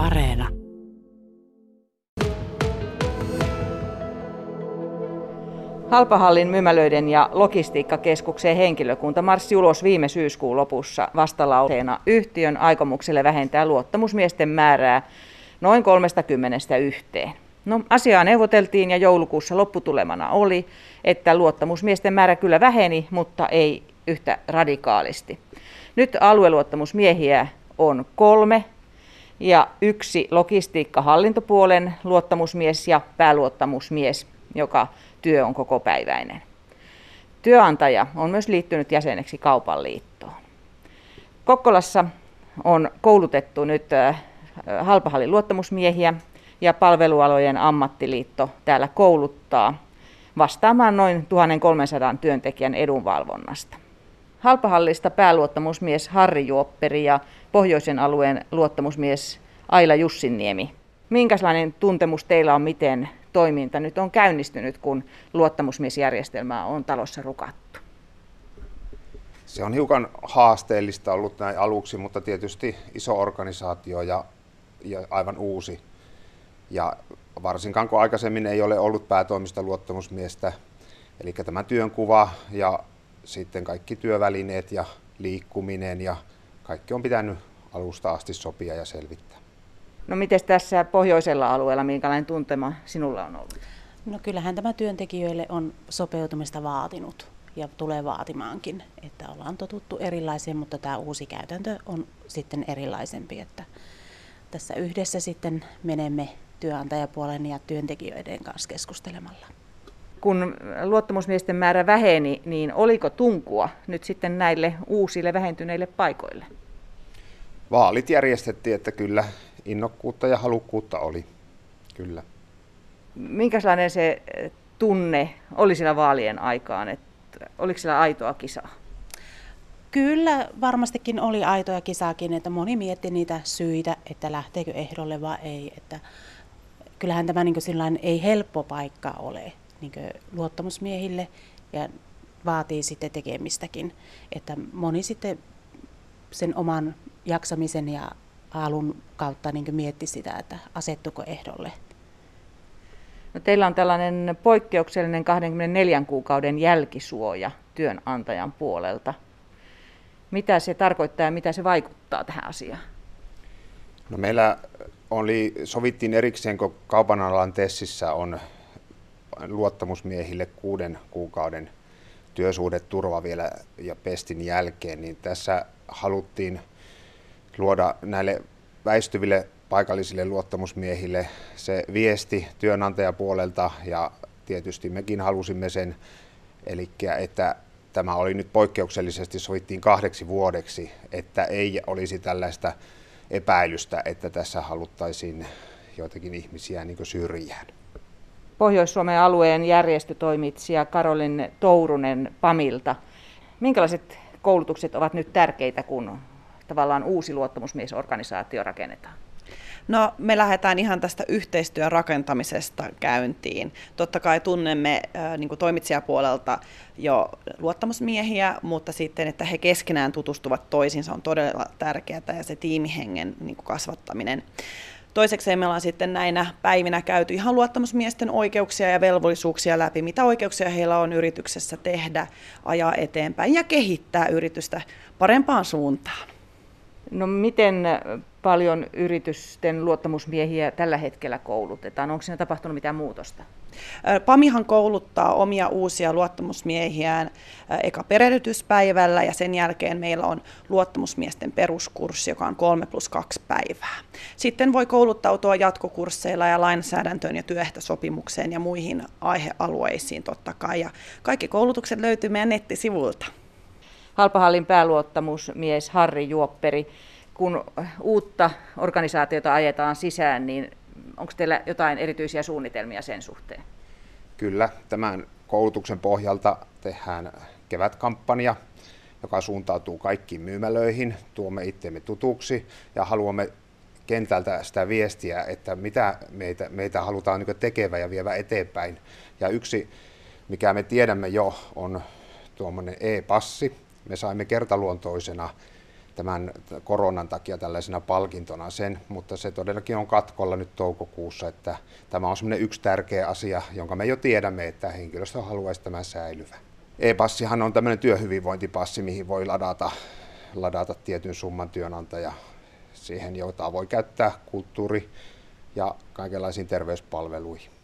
Areena. Halpahallin myymälöiden ja logistiikkakeskuksen henkilökunta marssi ulos viime syyskuun lopussa vastalauseena yhtiön aikomukselle vähentää luottamusmiesten määrää noin 30 yhteen. No, asiaa neuvoteltiin ja joulukuussa lopputulemana oli, että luottamusmiesten määrä kyllä väheni, mutta ei yhtä radikaalisti. Nyt alueluottamusmiehiä on kolme ja yksi logistiikkahallintopuolen luottamusmies ja pääluottamusmies, joka työ on koko päiväinen. Työnantaja on myös liittynyt jäseneksi kaupan liittoon. Kokkolassa on koulutettu nyt halpahallin luottamusmiehiä ja palvelualojen ammattiliitto täällä kouluttaa vastaamaan noin 1300 työntekijän edunvalvonnasta. Halpahallista pääluottamusmies Harri Juopperi ja pohjoisen alueen luottamusmies Aila Jussiniemi. Minkälainen tuntemus teillä on, miten toiminta nyt on käynnistynyt, kun luottamusmiesjärjestelmää on talossa rukattu? Se on hiukan haasteellista ollut näin aluksi, mutta tietysti iso organisaatio ja, ja aivan uusi. Ja varsinkaan kun aikaisemmin ei ole ollut päätoimista luottamusmiestä, eli tämä työnkuva ja sitten kaikki työvälineet ja liikkuminen ja kaikki on pitänyt alusta asti sopia ja selvittää. No miten tässä pohjoisella alueella, minkälainen tuntema sinulla on ollut? No kyllähän tämä työntekijöille on sopeutumista vaatinut ja tulee vaatimaankin, että ollaan totuttu erilaiseen, mutta tämä uusi käytäntö on sitten erilaisempi, että tässä yhdessä sitten menemme työnantajapuolen ja työntekijöiden kanssa keskustelemalla. Kun luottamusmiesten määrä väheni, niin oliko tunkua nyt sitten näille uusille vähentyneille paikoille? Vaalit järjestettiin, että kyllä innokkuutta ja halukkuutta oli, kyllä. Minkälainen se tunne oli siellä vaalien aikaan, että oliko siellä aitoa kisaa? Kyllä varmastikin oli aitoja kisaakin, että moni mietti niitä syitä, että lähteekö ehdolle vai ei. Että kyllähän tämä niin ei helppo paikka ole niin luottamusmiehille ja vaatii sitten tekemistäkin. Että moni sitten sen oman jaksamisen ja alun kautta niin mietti sitä, että asettuko ehdolle. No, teillä on tällainen poikkeuksellinen 24 kuukauden jälkisuoja työnantajan puolelta. Mitä se tarkoittaa ja mitä se vaikuttaa tähän asiaan? No meillä oli, sovittiin erikseen, kun kaupan alan tessissä on luottamusmiehille kuuden kuukauden työsuhdeturva vielä ja pestin jälkeen, niin tässä haluttiin luoda näille väistyville paikallisille luottamusmiehille se viesti työnantajapuolelta ja tietysti mekin halusimme sen, eli että tämä oli nyt poikkeuksellisesti sovittiin kahdeksi vuodeksi, että ei olisi tällaista epäilystä, että tässä haluttaisiin joitakin ihmisiä niin syrjään. Pohjois-Suomen alueen järjestötoimitsija Karolin Tourunen Pamilta. Minkälaiset koulutukset ovat nyt tärkeitä, kun tavallaan uusi luottamusmiesorganisaatio rakennetaan? No me lähdetään ihan tästä yhteistyön rakentamisesta käyntiin. Totta kai tunnemme äh, niin toimitsijapuolelta jo luottamusmiehiä, mutta sitten, että he keskenään tutustuvat toisiinsa on todella tärkeää ja se tiimihengen niin kasvattaminen. Toiseksi me ollaan sitten näinä päivinä käyty ihan luottamusmiesten oikeuksia ja velvollisuuksia läpi, mitä oikeuksia heillä on yrityksessä tehdä, ajaa eteenpäin ja kehittää yritystä parempaan suuntaan. No miten paljon yritysten luottamusmiehiä tällä hetkellä koulutetaan? Onko siinä tapahtunut mitään muutosta? PAMihan kouluttaa omia uusia luottamusmiehiään eka perehdytyspäivällä ja sen jälkeen meillä on luottamusmiesten peruskurssi, joka on 3 plus 2 päivää. Sitten voi kouluttautua jatkokursseilla ja lainsäädäntöön ja työehtosopimukseen ja muihin aihealueisiin totta kai. Ja kaikki koulutukset löytyy meidän nettisivuilta. Halpahallin pääluottamusmies Harri Juopperi, kun uutta organisaatiota ajetaan sisään, niin onko teillä jotain erityisiä suunnitelmia sen suhteen? Kyllä, tämän koulutuksen pohjalta tehdään kevätkampanja, joka suuntautuu kaikkiin myymälöihin, tuomme itseemme tutuksi ja haluamme kentältä sitä viestiä, että mitä meitä, meitä halutaan niin tekevä ja vievä eteenpäin. Ja yksi, mikä me tiedämme jo, on tuommoinen e-passi, me saimme kertaluontoisena tämän koronan takia tällaisena palkintona sen, mutta se todellakin on katkolla nyt toukokuussa, että tämä on semmoinen yksi tärkeä asia, jonka me jo tiedämme, että henkilöstö haluaisi tämä säilyvä. E-passihan on tämmöinen työhyvinvointipassi, mihin voi ladata, ladata tietyn summan työnantaja siihen, jota voi käyttää kulttuuri- ja kaikenlaisiin terveyspalveluihin.